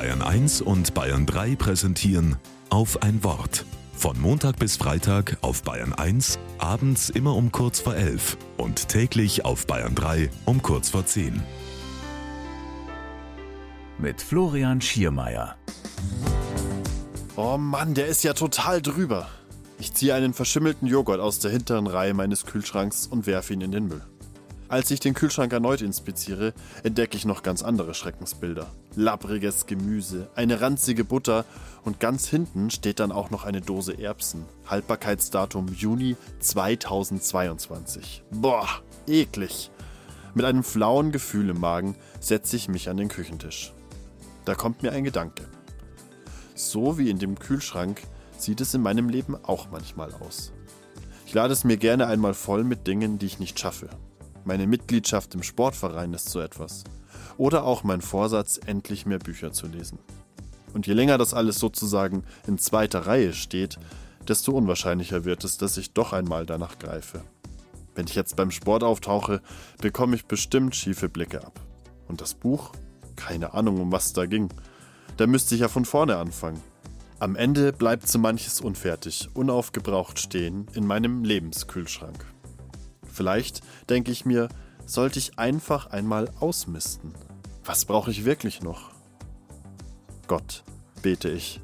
Bayern 1 und Bayern 3 präsentieren auf ein Wort. Von Montag bis Freitag auf Bayern 1, abends immer um kurz vor 11 und täglich auf Bayern 3 um kurz vor 10. Mit Florian Schiermeier. Oh Mann, der ist ja total drüber. Ich ziehe einen verschimmelten Joghurt aus der hinteren Reihe meines Kühlschranks und werfe ihn in den Müll. Als ich den Kühlschrank erneut inspiziere, entdecke ich noch ganz andere Schreckensbilder. Labbriges Gemüse, eine ranzige Butter und ganz hinten steht dann auch noch eine Dose Erbsen. Haltbarkeitsdatum Juni 2022. Boah, eklig. Mit einem flauen Gefühl im Magen setze ich mich an den Küchentisch. Da kommt mir ein Gedanke. So wie in dem Kühlschrank sieht es in meinem Leben auch manchmal aus. Ich lade es mir gerne einmal voll mit Dingen, die ich nicht schaffe. Meine Mitgliedschaft im Sportverein ist so etwas. Oder auch mein Vorsatz, endlich mehr Bücher zu lesen. Und je länger das alles sozusagen in zweiter Reihe steht, desto unwahrscheinlicher wird es, dass ich doch einmal danach greife. Wenn ich jetzt beim Sport auftauche, bekomme ich bestimmt schiefe Blicke ab. Und das Buch? Keine Ahnung, um was da ging. Da müsste ich ja von vorne anfangen. Am Ende bleibt so manches unfertig, unaufgebraucht stehen in meinem Lebenskühlschrank. Vielleicht, denke ich mir, sollte ich einfach einmal ausmisten. Was brauche ich wirklich noch? Gott, bete ich,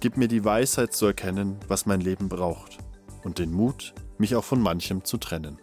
gib mir die Weisheit zu erkennen, was mein Leben braucht, und den Mut, mich auch von manchem zu trennen.